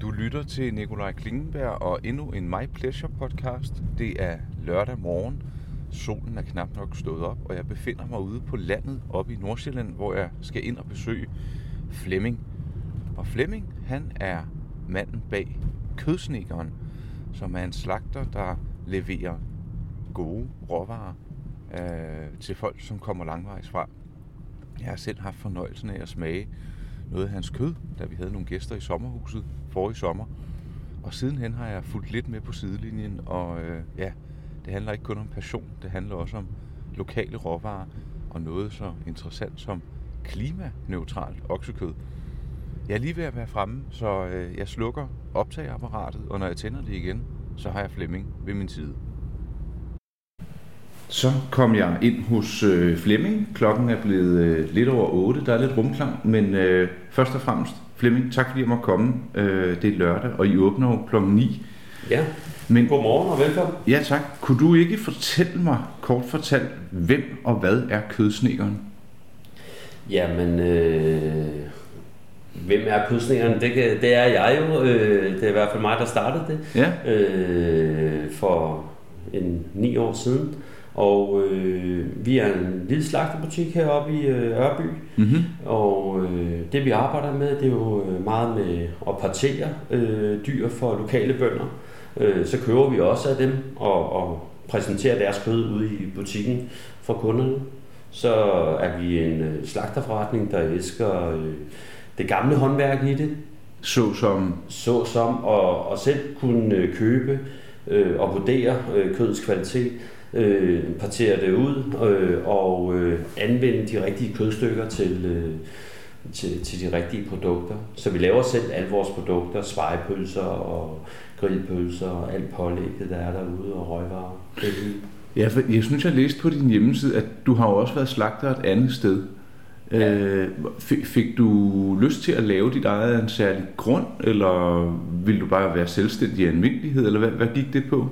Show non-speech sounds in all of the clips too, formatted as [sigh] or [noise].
Du lytter til Nikolaj Klingenberg og endnu en My Pleasure podcast. Det er lørdag morgen. Solen er knap nok stået op, og jeg befinder mig ude på landet oppe i Nordsjælland, hvor jeg skal ind og besøge Flemming. Og Flemming, han er manden bag Kødsnekeren, som er en slagter, der leverer gode råvarer øh, til folk, som kommer langvejs fra. Jeg har selv haft fornøjelsen af at smage noget af hans kød, da vi havde nogle gæster i sommerhuset forrige sommer. Og sidenhen har jeg fulgt lidt med på sidelinjen, og øh, ja, det handler ikke kun om passion, det handler også om lokale råvarer og noget så interessant som klimaneutralt oksekød. Jeg er lige ved at være fremme, så øh, jeg slukker optageapparatet, og når jeg tænder det igen, så har jeg Flemming ved min side. Så kom jeg ind hos øh, Flemming. Klokken er blevet øh, lidt over 8. Der er lidt rumklang, men øh, først og fremmest, Flemming, tak fordi jeg måtte komme. Øh, det er lørdag, og I åbner jo klokken 9. Ja, men, godmorgen og velkommen. Ja tak. Kunne du ikke fortælle mig, kort fortalt, hvem og hvad er kødsnekeren? Jamen, øh, hvem er kødsnekeren? Det, kan, det er jeg jo. Øh, det er i hvert fald mig, der startede det. Ja. Øh, for en ni år siden. Og øh, vi er en lille slagterbutik heroppe i øh, Ørby. Mm-hmm. Og øh, det vi arbejder med, det er jo øh, meget med at partere øh, dyr for lokale bønder. Øh, så køber vi også af dem og, og præsenterer deres kød ude i butikken for kunderne. Så er vi en øh, slagterforretning, der elsker øh, det gamle håndværk i det. Så som? Så som, og, og selv kunne øh, købe øh, og vurdere øh, kødets kvalitet øh, partere det ud øh, og øh, anvende de rigtige kødstykker til, øh, til, til de rigtige produkter. Så vi laver selv alle vores produkter, spejepølser og grillpølser og alt pålægget, der er derude og røgvarer. Ja, for jeg synes, jeg læste på din hjemmeside, at du har jo også været slagter et andet sted. Ja. Øh, fik du lyst til at lave dit eget af en særlig grund, eller vil du bare være selvstændig i almindelighed, eller hvad, hvad gik det på?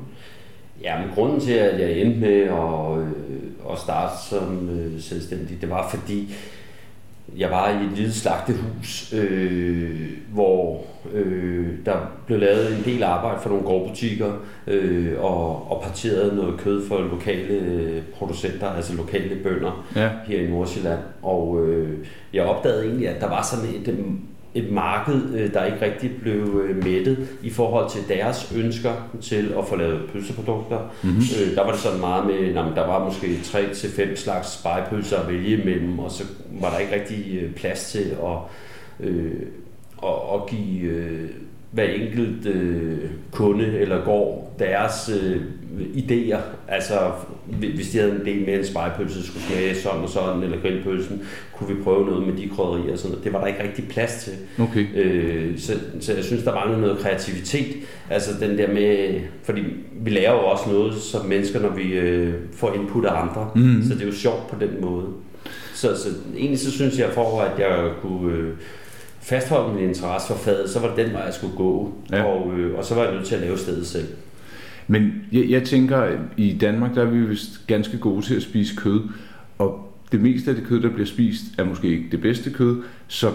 Ja, men grunden til, at jeg endte med at, øh, at starte som øh, selvstændig, det var fordi, jeg var i et lille slagtehus, øh, hvor øh, der blev lavet en del arbejde for nogle gårdbutikker øh, og, og parteret noget kød for lokale øh, producenter, altså lokale bønder ja. her i Nordsjælland. Og øh, jeg opdagede egentlig, at der var sådan et et marked, øh, der ikke rigtig blev øh, mættet i forhold til deres ønsker til at få lavet pølseprodukter. Mm-hmm. Der var det sådan meget med, at der var måske 3-5 slags spejepølser at vælge imellem, og så var der ikke rigtig plads til at, øh, at, at give hver enkelt øh, kunde eller går deres øh, idéer. Altså, hvis de havde en del med en spejepølse, skulle smage sådan og sådan, eller grillpølsen, kunne vi prøve noget med de krydderier og sådan noget. Det var der ikke rigtig plads til. Okay. Øh, så, så jeg synes, der manglede noget kreativitet. Altså den der med, fordi vi lærer jo også noget som mennesker, når vi øh, får input af andre. Mm. Så det er jo sjovt på den måde. Så, så egentlig så synes jeg, for at jeg kunne... Øh, fastholde min interesse for faget, så var det den vej, jeg skulle gå. Ja. Og, øh, og så var jeg nødt til at lave stedet selv. Men jeg, jeg tænker, i Danmark der er vi vist ganske gode til at spise kød, og det meste af det kød, der bliver spist, er måske ikke det bedste kød, så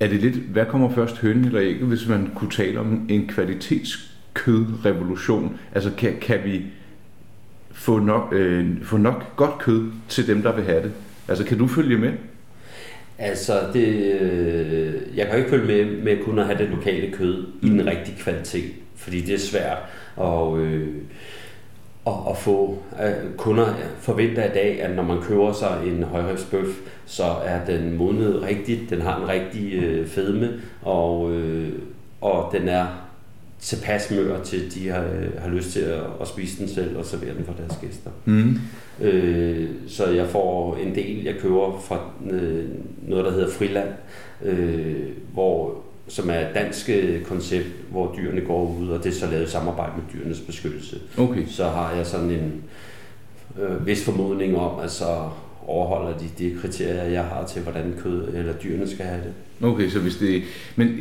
er det lidt, hvad kommer først, hønen eller ikke, hvis man kunne tale om en kvalitetskødrevolution? Altså kan, kan vi få nok, øh, få nok godt kød til dem, der vil have det? Altså kan du følge med? Altså, det, øh, jeg kan ikke følge med med kun at have det lokale kød mm. i den rigtige kvalitet, fordi det er svært at, øh, at, at få. Øh, kunder forventer i dag, at når man køber sig en højrefsbøf, så er den modnet rigtigt, den har en rigtig øh, fedme, og, øh, og den er tilpas mør til, de har, har lyst til at, at spise den selv og servere den for deres gæster. Mm. Øh, så jeg får en del, jeg køber fra øh, noget, der hedder Friland, øh, hvor, som er et dansk øh, koncept, hvor dyrene går ud, og det er så lavet samarbejde med dyrenes beskyttelse. Okay. Så har jeg sådan en øh, vis formodning om, at så overholder de de kriterier, jeg har til, hvordan kød eller dyrene skal have det. Okay, så hvis det... Men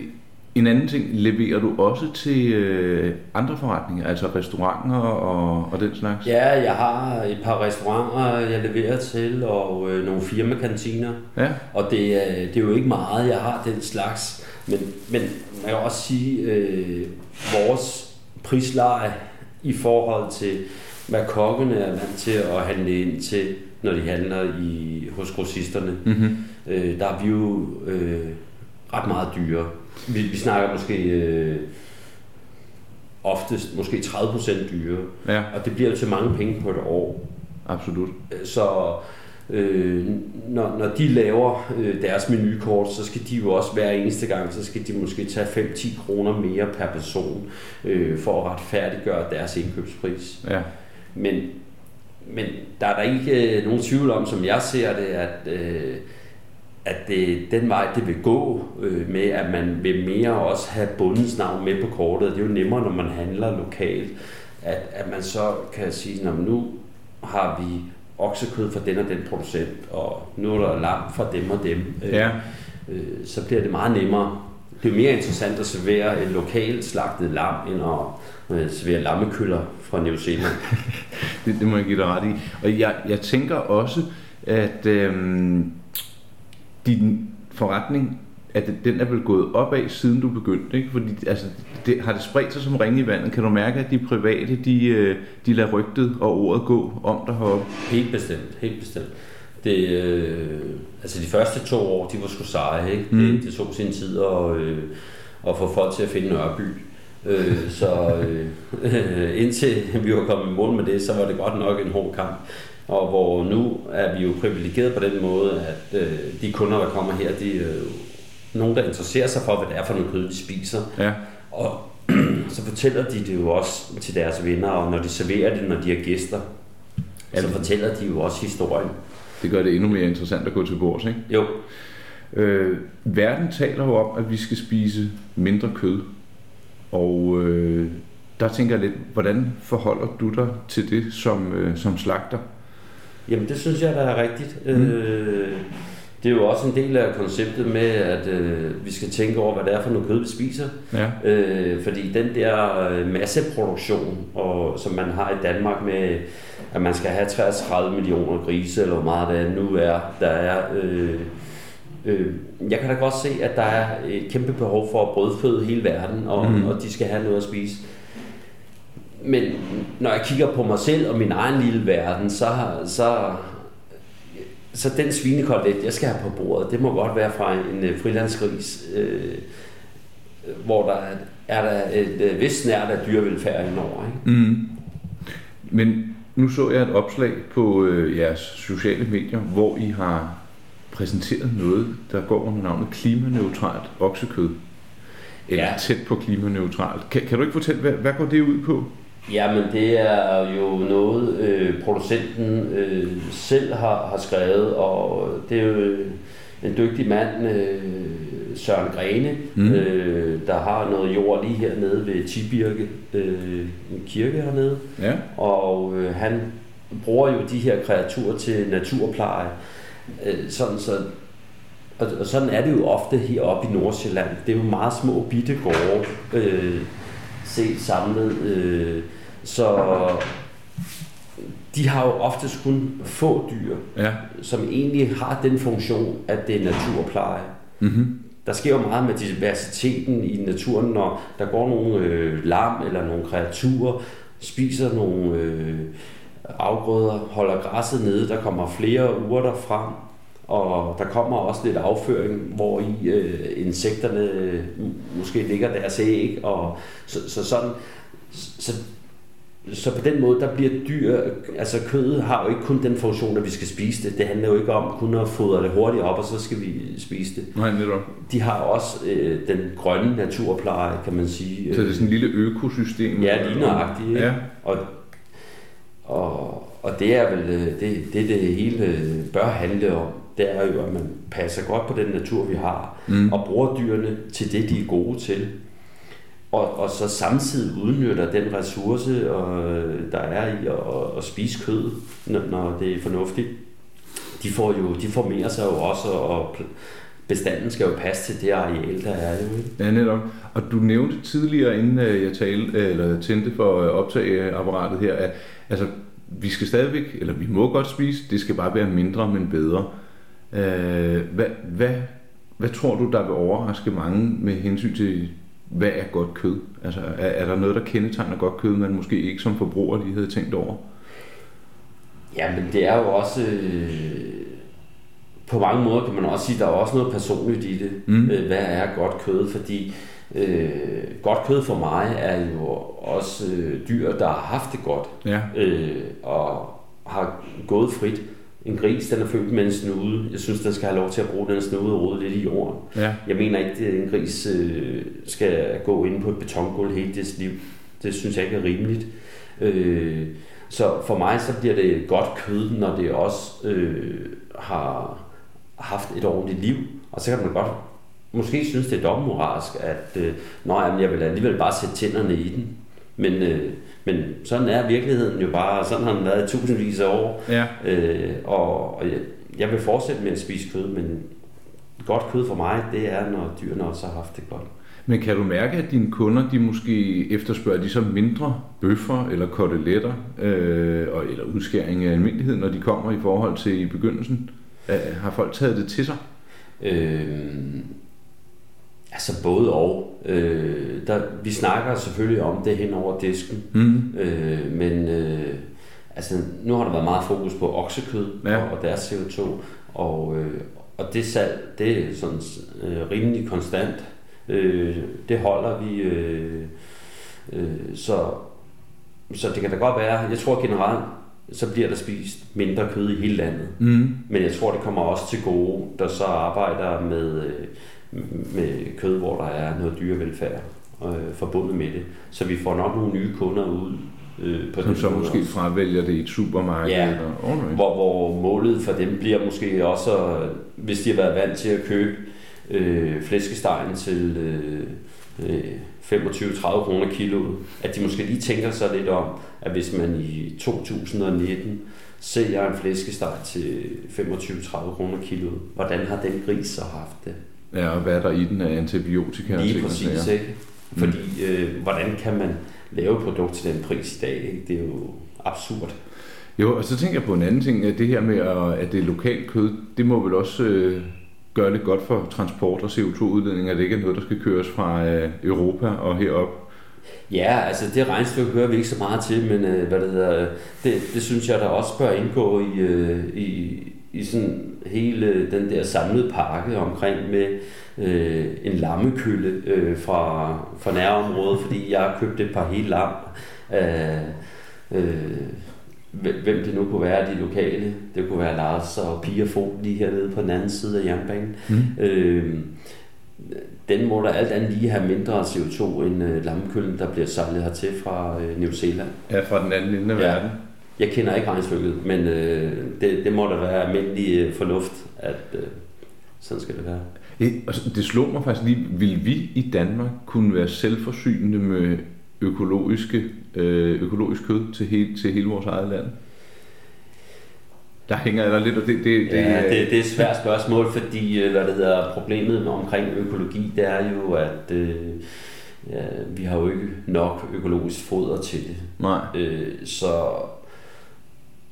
en anden ting, leverer du også til øh, andre forretninger, altså restauranter og, og den slags? Ja, jeg har et par restauranter, jeg leverer til, og øh, nogle firmakantiner. Ja. Og det, er, det er jo ikke meget, jeg har den slags. Men, men man kan også sige, øh, vores prisleje i forhold til, hvad kokkene er vant til at handle ind til, når de handler i, hos grossisterne, Mm-hmm. øh, der er vi jo øh, ret meget dyre. Vi, vi snakker måske øh, oftest måske 30% dyre, Ja, og det bliver jo til mange penge på et år. absolut. Så øh, når, når de laver øh, deres menukort, så skal de jo også hver eneste gang, så skal de måske tage 5-10 kroner mere per person øh, for at retfærdiggøre deres indkøbspris. Ja. Men, men der er der ikke øh, nogen tvivl om, som jeg ser det, at, øh, at det, den vej, det vil gå øh, med, at man vil mere også have bundens navn med på kortet. Det er jo nemmere, når man handler lokalt, at, at man så kan sige, at nu har vi oksekød fra den og den producent, og nu er der lam fra dem og dem. Øh, Ja. øh, så bliver det meget nemmere. Det er jo mere interessant at servere et lokalt slagtet lam, end at øh, servere lammekøller fra New Zealand. [laughs] Det, det må jeg give dig ret i. Og jeg, jeg tænker også, at øhm, din forretning, at den er vel gået opad, siden du begyndte, ikke? Fordi altså, det, har det spredt sig som ringe i vandet? Kan du mærke, at de private, de, øh, de lader rygtet og ordet gå om dig heroppe? Helt bestemt, helt bestemt. Det, øh, altså de første to år, de var sgu seje, ikke? Mm. Det, det tog sin tid at, øh, at få folk til at finde Nørreby. Øh, så øh, [laughs] indtil vi var kommet i mål med det, så var det godt nok en hård kamp. Og hvor nu er vi jo privilegeret på den måde, at øh, de kunder, der kommer her, de er øh, nogen, der interesserer sig for, hvad det er for noget kød, de spiser. Ja. Og [clears throat] så fortæller de det jo også til deres venner, og når de serverer det, når de har gæster, Ja, så fortæller de jo også historien. Det gør det endnu mere interessant at gå til bords, ikke? Jo, Øh, verden taler jo om, at vi skal spise mindre kød. Og øh, der tænker jeg lidt, hvordan forholder du dig til det som, øh, som slagter? Jamen det synes jeg, der er rigtigt. Mm. Øh, det er jo også en del af konceptet med, at øh, vi skal tænke over, hvad det er for noget kød, vi spiser. Ja. Øh, fordi den der øh, masseproduktion, og, som man har i Danmark med, at man skal have 33 millioner grise, eller hvor meget det nu er, der er... Øh, øh, jeg kan da godt se, at der er et kæmpe behov for at brødføde hele verden, og, mm. og de skal have noget at spise. Men når jeg kigger på mig selv og min egen lille verden, så, så, så den svinekotelet, jeg skal have på bordet, det må godt være fra en øh, frilandsgris, øh, hvor der er, er der et øh, vist snært af dyrevelfærd indover. Ikke? Mm. Men nu så jeg et opslag på øh, jeres sociale medier, hvor I har præsenteret noget, der går under navnet klimaneutralt oksekød. Eller. Ja. tæt på klimaneutralt. Kan, kan du ikke fortælle, hvad, hvad går det ud på? Jamen det er jo noget, øh, producenten øh, selv har, har skrevet, og det er jo en dygtig mand, øh, Søren Grene, Mm. øh, der har noget jord lige hernede ved Tibirke, øh, en kirke hernede. Ja. Og øh, han bruger jo de her kreaturer til naturpleje. Øh, sådan så, og, og sådan er det jo ofte heroppe i Nordsjælland. Det er jo meget små bitte gårde, øh, set samlet. Øh, så de har jo oftest kun få dyr, Ja. som egentlig har den funktion, at det er naturpleje. Mm-hmm. Der sker jo meget med diversiteten i naturen, når der går nogle øh, lam eller nogle kreaturer, spiser nogle øh, afgrøder, holder græsset nede, der kommer flere urter frem, og der kommer også lidt afføring, hvor i øh, insekterne øh, måske ligger deres æg, og så, så sådan, så, så på den måde, der bliver dyr, altså kødet har jo ikke kun den funktion, at vi skal spise det. Det handler jo ikke om kun at fodre det hurtigt op, og så skal vi spise det Nej, netop. de har også øh, den grønne naturpleje, kan man sige. Så det er sådan en lille økosystem. Ja, lige nøjagtigt. Ikke? Ja. Og, og, og det er vel øh, det, det, det hele øh, bør handle om. Det er jo, at man passer godt på den natur, vi har, Mm. og bruger dyrene til det, de er gode til. Og, og så samtidig udnytter den ressource, og, øh, der er i at, at spise kød, når, når det er fornuftigt. De får jo de formerer sig jo også, og bestanden skal jo passe til det areal, der er jo. Ja, netop. Og du nævnte tidligere, inden øh, jeg talte, øh, eller tændte for optage apparatet her, at altså, vi skal stadigvæk, eller vi må godt spise, det skal bare være mindre, men bedre. Øh, hvad, hvad, hvad tror du, der vil overraske mange med hensyn til hvad er godt kød? Altså, er, er der noget, der kendetegner godt kød, man måske ikke som forbruger lige havde tænkt over? Ja, men det er jo også... Øh, på mange måder kan man også sige, at der er også noget personligt i det. Mm. Øh, hvad er godt kød? Fordi øh, godt kød for mig er jo også øh, dyr, der har haft det godt. Ja. Øh, og har gået frit. En gris, den er født med en snude. Jeg synes, den skal have lov til at bruge den snude og rode lidt i jorden. Ja. Jeg mener ikke, at en gris øh, skal gå ind på et betongulv hele dets liv. Det synes jeg ikke er rimeligt. Øh, så for mig så bliver det godt kød, når det også øh, har haft et ordentligt liv. Og så kan man godt måske synes, det er dobbeltmoralsk, at øh, nå, jamen, jeg vil alligevel bare sætte tænderne i den. Men, øh, men sådan er virkeligheden jo bare, sådan har den været tusindvis af år. Ja. Øh, og og jeg, jeg vil fortsætte med at spise kød, men godt kød for mig, det er, når dyrene også har haft det godt. Men kan du mærke, at dine kunder, de måske efterspørger de så mindre bøffer eller koteletter, øh, og, eller udskæring af almindelighed, når de kommer i forhold til i begyndelsen? Øh, har folk taget det til sig? Øh, altså både og. Øh, der, vi snakker selvfølgelig om det hen over disken, Mm. øh, men øh, altså, nu har der været meget fokus på oksekød Ja. og, og deres CO2, og, øh, og det salg, det er sådan øh, rimelig konstant. Øh, det holder vi, øh, øh, så, så det kan da godt være, jeg tror generelt, så bliver der spist mindre kød i hele landet. Mm. Men jeg tror, det kommer også til gode, der så arbejder med, øh, med kød, hvor der er noget dyrevelfærd øh, forbundet med det. Så vi får nok nogle nye kunder ud øh, på Som så måde måske også. fravælger det i et supermarked. Ja. Eller, oh, nej. hvor, hvor målet for dem bliver måske også, hvis de har været vant til at købe øh, flæskestegen til øh, øh, 25-30 kroner kiloet, at de måske lige tænker sig lidt om, at hvis man i 2019 sælger en flæskesteg til 25-30 kroner kiloet, hvordan har den gris så haft det? Ja, og hvad er der i den af antibiotika? Lige præcis, ikke? Fordi, øh, hvordan kan man lave et produkt til den pris i dag? Ikke? Det er jo absurd. Jo, og så tænker jeg på en anden ting, at det her med, at, det er lokalt kød, det må vel også øh, gøre det godt for transport og CO2-udledning, at det ikke er noget, der skal køres fra øh, Europa og herop. Ja, altså det regnestykke hører vi ikke så meget til, men øh, hvad det hedder, det, det synes jeg der også bør indgå i, øh, i, i sådan hele den der samlede pakke omkring med øh, en lammekølle øh, fra, fra nærområdet, fordi jeg har købt et par hele lam af øh, hvem hvem det nu kunne være, de lokale. Det kunne være Lars og Pia Fogh lige hernede på den anden side af jernbanen. Mm. Øh, den må der alt andet lige have mindre CO2 end øh, lammekøllen, der bliver sejlet hertil fra øh, New Zealand. Ja, fra den anden ende af Ja. verden. Jeg kender ikke regnstykket, men øh, det, det må da være almindelig øh, fornuft, at øh, sådan skal det være. Ja, og så- det slog mig faktisk lige, vil vi i Danmark kunne være selvforsynende med økologiske, øh, økologisk kød til hele, til hele vores eget land? Der hænger der lidt, og det... det, det Ja, det, det er et svært spørgsmål, fordi øh, hvad det hedder, problemet omkring økologi, det er jo, at øh, ja, vi har jo ikke nok økologisk foder til det. Nej. Øh, så,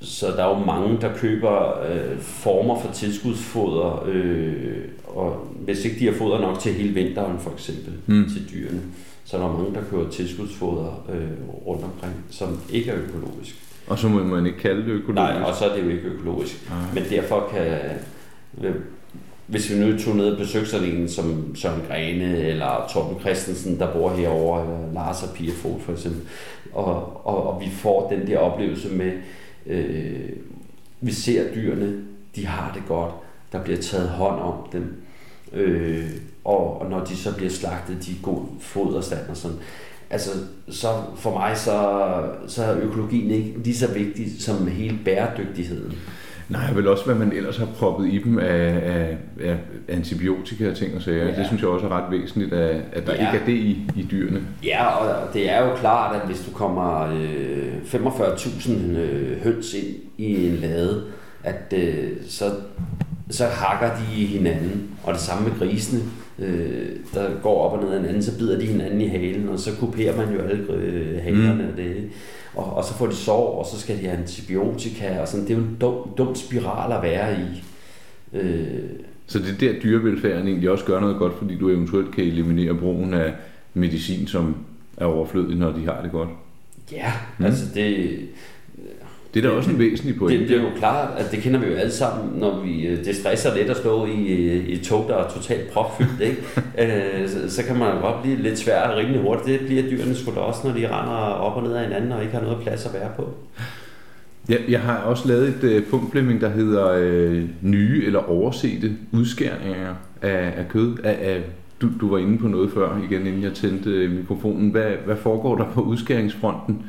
så der er jo mange, der køber øh, former for tilskudsfoder, øh, og hvis ikke de har foder nok til hele vinteren for eksempel, Mm. til dyrene, så er der mange, der køber tilskudsfoder øh, rundt omkring, som ikke er økologisk. Og så må man ikke kalde det økologisk. Nej, og så er det jo ikke økologisk. Nej. Men derfor kan, hvis vi nu tog ned og besøgte sådan en som Søren Grene, eller Torben Christensen, der bor herovre, eller Lars og Pia Fogh for eksempel, og, og, og vi får den der oplevelse med, øh, vi ser dyrene, de har det godt, der bliver taget hånd om dem, øh, og, og når de så bliver slagtet, de er god foderstand og sådan. Altså, så for mig, så, så er økologien ikke lige så vigtig som hele bæredygtigheden. Nej, vel også, hvad man ellers har proppet i dem af, af, af antibiotika og ting og sager. Ja. Det synes jeg også er ret væsentligt, at, at der ja. Ikke er det i, i dyrene. Ja, og det er jo klart, at hvis du kommer øh, 45.000 øh, høns ind i en lade, at øh, så, så hakker de hinanden. Og det samme med grisene, øh, der går op og ned af hinanden, så bider de hinanden i halen, og så kuperer man jo alle øh, halerne Mm. af det. Og, og så får de sår, og så skal de have antibiotika, og sådan. Det er jo en dum, dum spiral at være i. Øh, Så det er der dyrevelfærden egentlig også gør noget godt, fordi du eventuelt kan eliminere brugen af medicin, som er overflødig, når de har det godt. Ja, mm. altså det... Det er da også en væsentlig pointe. Det, det er jo klart, at det kender vi jo alle sammen, når vi, øh, det stresser lidt at stå i, i et tog, der er totalt propfyldt, ikke? [laughs] øh, så, så, kan man jo godt blive lidt svært rimelig hurtigt. Det bliver dyrene sgu da også, når de render op og ned af hinanden og ikke har noget plads at være på. Ja, jeg har også lavet et uh, punktblemming, der hedder uh, nye eller oversete udskæringer af, af kød. Af, af, du, du var inde på noget før, igen inden jeg tændte mikrofonen. Hvad, hvad foregår der på udskæringsfronten?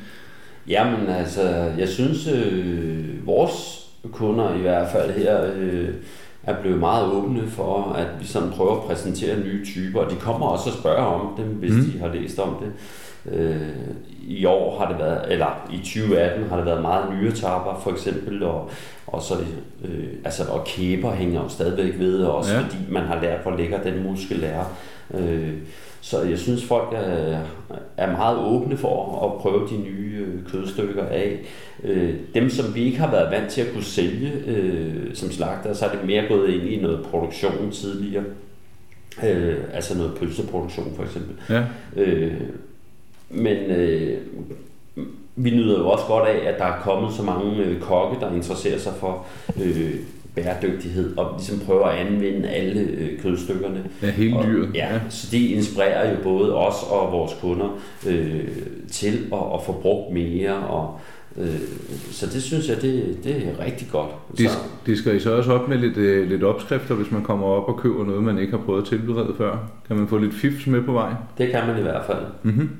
Jamen altså, jeg synes, øh, vores kunder i hvert fald her øh, er blevet meget åbne for, at vi sådan prøver at præsentere nye typer, og de kommer også og spørger om dem, hvis mm. de har læst om det. Øh, I år har det været, eller i 2018 har det været meget nye tapper for eksempel, og, og så øh, altså, og kæber hænger jo stadigvæk ved, også ja. fordi man har lært, hvor lækker den muskel er. Øh, så jeg synes, folk er, er meget åbne for at prøve de nye kødstykker af. Øh, dem, som vi ikke har været vant til at kunne sælge øh, som slagter, så er det mere gået ind i noget produktion tidligere. Øh, altså noget pølseproduktion for eksempel. Ja. Øh, men øh, vi nyder jo også godt af, at der er kommet så mange øh, kokke, der interesserer sig for øh, bæredygtighed og ligesom prøver at anvende alle øh, kødstykkerne. Ja, hele dyret. Ja, ja, så de inspirerer jo både os og vores kunder øh, til at, at få brugt mere og øh, så det synes jeg, det, det er rigtig godt. Det, det skal I så også op med lidt, øh, lidt opskrifter, hvis man kommer op og køber noget, man ikke har prøvet at tilberede før. Kan man få lidt fifs med på vej? Det kan man i hvert fald. Mm-hmm.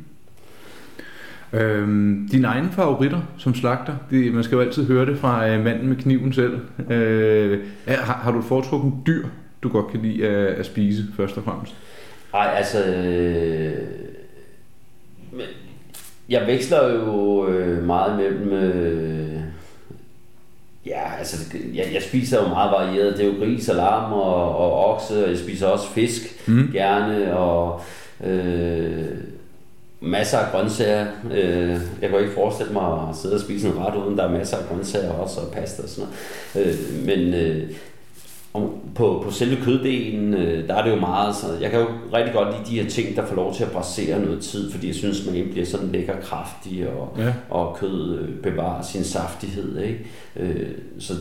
Øhm, dine egne favoritter som slagter, det, man skal jo altid høre det fra øh, manden med kniven selv. Øh, har, har du foretrukken dyr, du godt kan lide at, at spise, først og fremmest? Nej, altså... Øh, jeg veksler jo øh, meget mellem... Øh, ja, altså, jeg, jeg spiser jo meget varieret. Det er jo gris og lam og, og okse, og jeg spiser også fisk mm. gerne, og... Øh, masser af grøntsager. Øh, jeg kan ikke forestille mig at sidde og spise en ret, uden der er masser af grøntsager også, og pasta og sådan noget. Øh, men øh, på, på selve køddelen, der er det jo meget, så jeg kan jo rigtig godt lide de her ting, der får lov til at brasere noget tid, fordi jeg synes, smagen bliver sådan lækker kraftig, og, ja. og kød bevarer sin saftighed. Ikke? så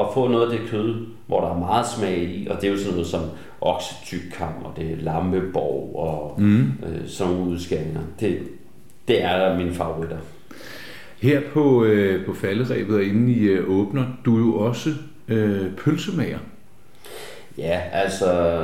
at få noget af det kød, hvor der er meget smag i, og det er jo sådan noget som oksetykam, og det er lammeborg, og mm. øh, sådan nogle udskæringer. Det, det er mine favoritter. Her på, øh, på falderæbet og inde i øh, åbner, du er jo også øh, pølsemager. Ja, altså,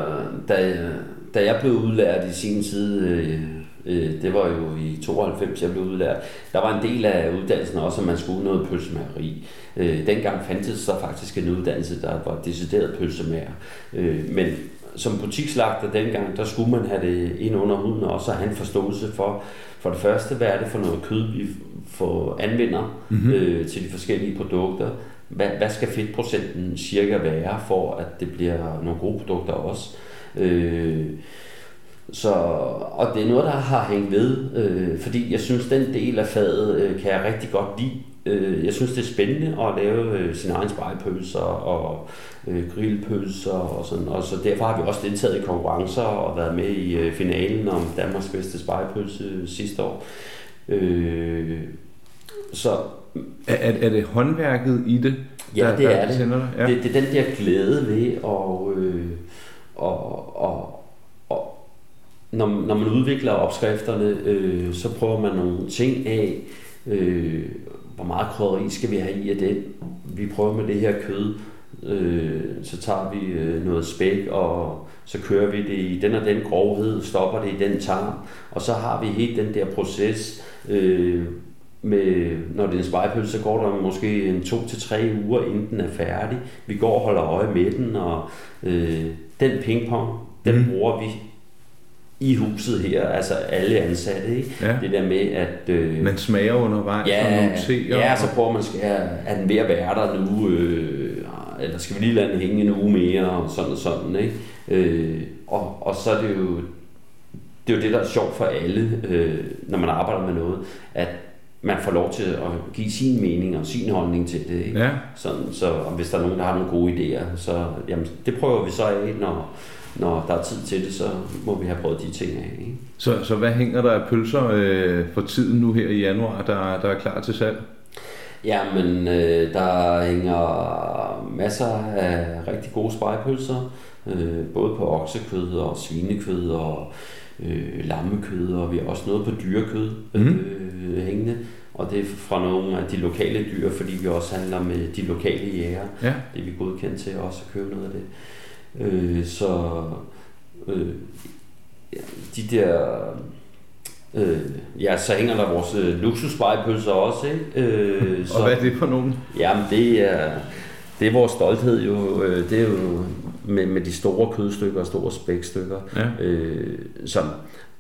da, da jeg blev udlært i sin tid, øh, øh, det var jo i 92, jeg blev udlært, der var en del af uddannelsen også, at man skulle noget pølsemageri. Øh, dengang fandtes der faktisk en uddannelse, der var decideret pølsemager. Øh, men som butikslagter dengang, der skulle man have det ind under huden, og så have en forståelse for, for det første, hvad er det for noget kød, vi får anvender mm-hmm. øh, til de forskellige produkter. Hvad, hvad skal fedtprocenten cirka være, for at det bliver nogle gode produkter også. Øh, så, og det er noget, der har hængt ved, øh, fordi jeg synes, den del af faget øh, kan jeg rigtig godt lide. Øh, jeg synes, det er spændende at lave øh, sin egen spejepølser og øh, grillpølser og sådan. Og så derfor har vi også deltaget i konkurrencer og været med i øh, finalen om Danmarks bedste spejepølse sidste år. Øh, så er, er det håndværket i det? Ja, der, det er det. Ja. det. Det er den der glæde ved og, øh, og, og når, når man udvikler opskrifterne, øh, så prøver man nogle ting af. Øh, hvor meget krydderi skal vi have i af det? Vi prøver med det her kød øh, så tager vi øh, noget spæk, og så kører vi det i den og den grovhed, stopper det i den tarm, og så har vi helt den der proces, øh, med, når det er en spejepølse, så går der måske en to til tre uger, inden den er færdig. Vi går og holder øje med den, og øh, den pingpong, den mm. bruger vi i huset her, altså alle ansatte, ikke? Ja. Det der med, at... Øh, man smager undervejs ja, og noterer. Ja, så prøver man, skal, er den ved at være der nu? Øh, eller skal vi lige lade den hænge en uge mere, og sådan og sådan, ikke? Øh, og, og så er det jo, det er jo det, der er sjovt for alle, øh, når man arbejder med noget, at man får lov til at give sin mening og sin holdning til det. Ikke? Ja. Sådan, så og hvis der er nogen, der har nogle gode idéer, så jamen, det prøver vi så af, når, når der er tid til det, så må vi have prøvet de ting af. Ikke? Så, så hvad hænger der af pølser øh, for tiden nu her i januar, der, der er klar til salg? Jamen, øh, der hænger masser af rigtig gode spejepølser, øh, både på oksekød og svinekød og øh, lammekød, og vi har også noget på dyrekød øh, mm. hængende. Og det er fra nogle af de lokale dyr, fordi vi også handler med de lokale jæger. Ja. Det er vi godkendt til også at købe noget af det. Øh, så øh, de der Øh, ja, så hænger der vores øh, luksusspejepølser også. Ikke? Øh, så, og hvad er det for nogen? Jamen, det er, det er vores stolthed jo. Øh, det er jo med, med de store kødstykker og store spækstykker. Ja. Øh, som,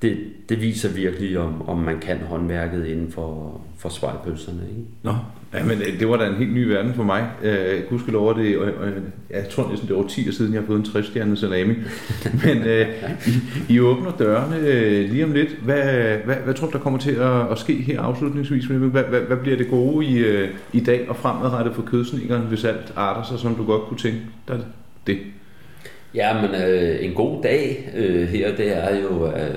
det, det viser virkelig, om, om man kan håndværket inden for, for svejpølserne. Ikke? Nå, ja, men øh, det var da en helt ny verden for mig. Jeg kunne lov det, og, og, jeg tror næsten det var 10 år siden, jeg har fået en 60 salami. [laughs] men øh, I, I åbner dørene øh, lige om lidt. Hvad, hvad, hvad tror du, der kommer til at, at ske her afslutningsvis? Hvad, hvad, hvad bliver det gode i, øh, i dag og fremadrettet for kødsningeren, hvis alt arter sig, som du godt kunne tænke dig det? Ja, men øh, en god dag øh, her, det er jo, at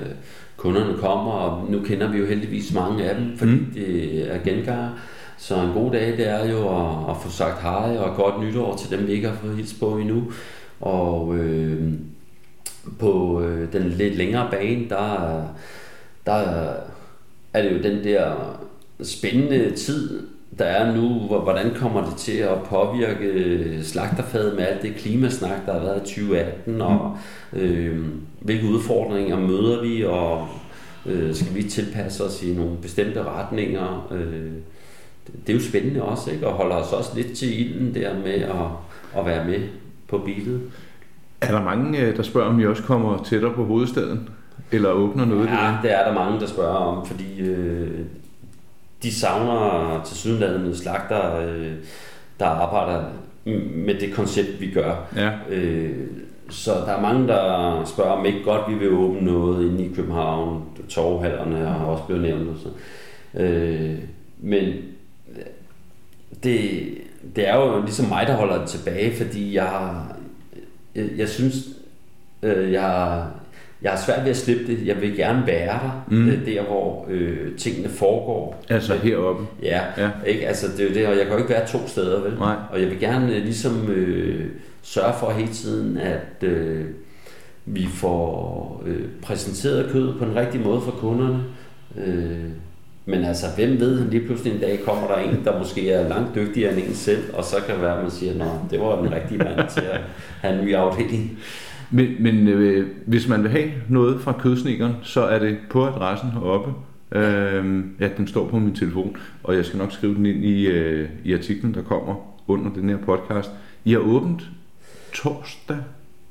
kunderne kommer, og nu kender vi jo heldigvis mange af dem, fordi mm. det er genganger. Så en god dag, det er jo at, at få sagt hej og godt nytår til dem, vi ikke har fået hils på endnu. Og øh, på øh, den lidt længere bane, der, der er det jo den der spændende tid, der er nu, hvordan kommer det til at påvirke slagterfadet med alt det klimasnak, der har været i 2018, og øh, hvilke udfordringer møder vi, og øh, skal vi tilpasse os i nogle bestemte retninger. Øh, det er jo spændende også, ikke? og holder os også lidt til ilden der med at, at være med på billedet. Er der mange, øh, der spørger, om I også kommer tættere på hovedstaden? Eller åbner noget ja, der? det er der mange, der spørger om, fordi øh, de savner til sydenlandet slagter, øh, der arbejder med det koncept, vi gør. Ja. Øh, så der er mange, der spørger, om ikke godt vi vil åbne noget inde i København. Torvhallerne har også blevet nævnt. Og så. Øh, men det, det er jo ligesom mig, der holder det tilbage, fordi jeg, jeg, jeg synes, øh, jeg, jeg har svært ved at slippe det. Jeg vil gerne være der, mm. Øh, der hvor øh, tingene foregår. Altså heroppe? Ja, ja. Ikke? Altså, det er jo det, og jeg kan jo ikke være to steder, vel? Nej. Og jeg vil gerne øh, ligesom øh, sørge for hele tiden, at øh, vi får øh, præsenteret kød på en rigtig måde for kunderne. Øh, men altså, hvem ved, lige pludselig en dag kommer der en, der måske er langt dygtigere end en selv, og så kan det være, at man siger, at det var den rigtige mand til at have en ny afdeling. Men, men øh, hvis man vil have noget fra kødsnekeren, så er det på adressen heroppe. Øh, ja, den står på min telefon, og jeg skal nok skrive den ind i, øh, i artiklen, der kommer under den her podcast. I har åbent torsdag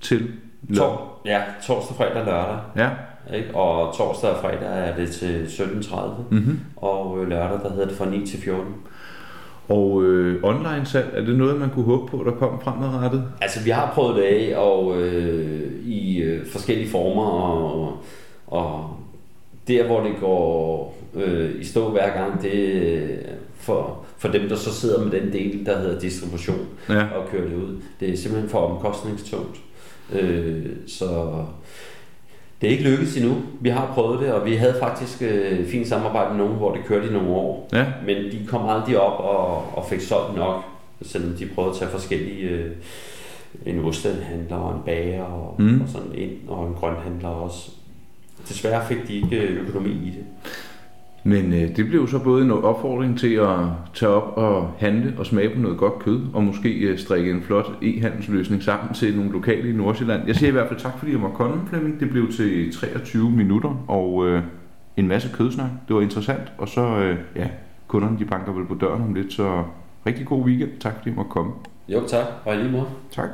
til lørdag. Tor- ja, torsdag, fredag, lørdag. Ja. Ikke? Og torsdag og fredag er det til 17.30, mm-hmm. og lørdag der hedder det fra 9 til 14. Og øh, online salg, er det noget, man kunne håbe på, der kom fremadrettet? Altså, vi har prøvet det af og, øh, i øh, forskellige former, og, og der, hvor det går øh, i stå hver gang, det for, for dem, der så sidder med den del, der hedder distribution, ja. og kører det ud. Det er simpelthen for omkostningstungt. Øh, så det er ikke lykkedes endnu. Vi har prøvet det, og vi havde faktisk øh, fint samarbejde med nogen, hvor det kørte i nogle år. Ja. Men de kom aldrig op og, og fik solgt nok, selvom de prøvede at tage forskellige... Øh, en ostehandler og en bager og, mm. og sådan ind, og en grønhandler også. Desværre fik de ikke øh, økonomi i det. Men øh, det blev så både en opfordring til at tage op og handle og smage på noget godt kød, og måske øh, strikke en flot e-handelsløsning sammen til nogle lokale i Nordsjælland. Jeg siger i hvert fald tak, fordi jeg måtte komme, Flemming. Det blev til 23 minutter, og øh, en masse kødsnak. Det var interessant, og så, øh, ja, kunderne de banker vel på døren om lidt, så rigtig god weekend. Tak, fordi jeg måtte komme. Jo, tak. Og i lige måde. Tak.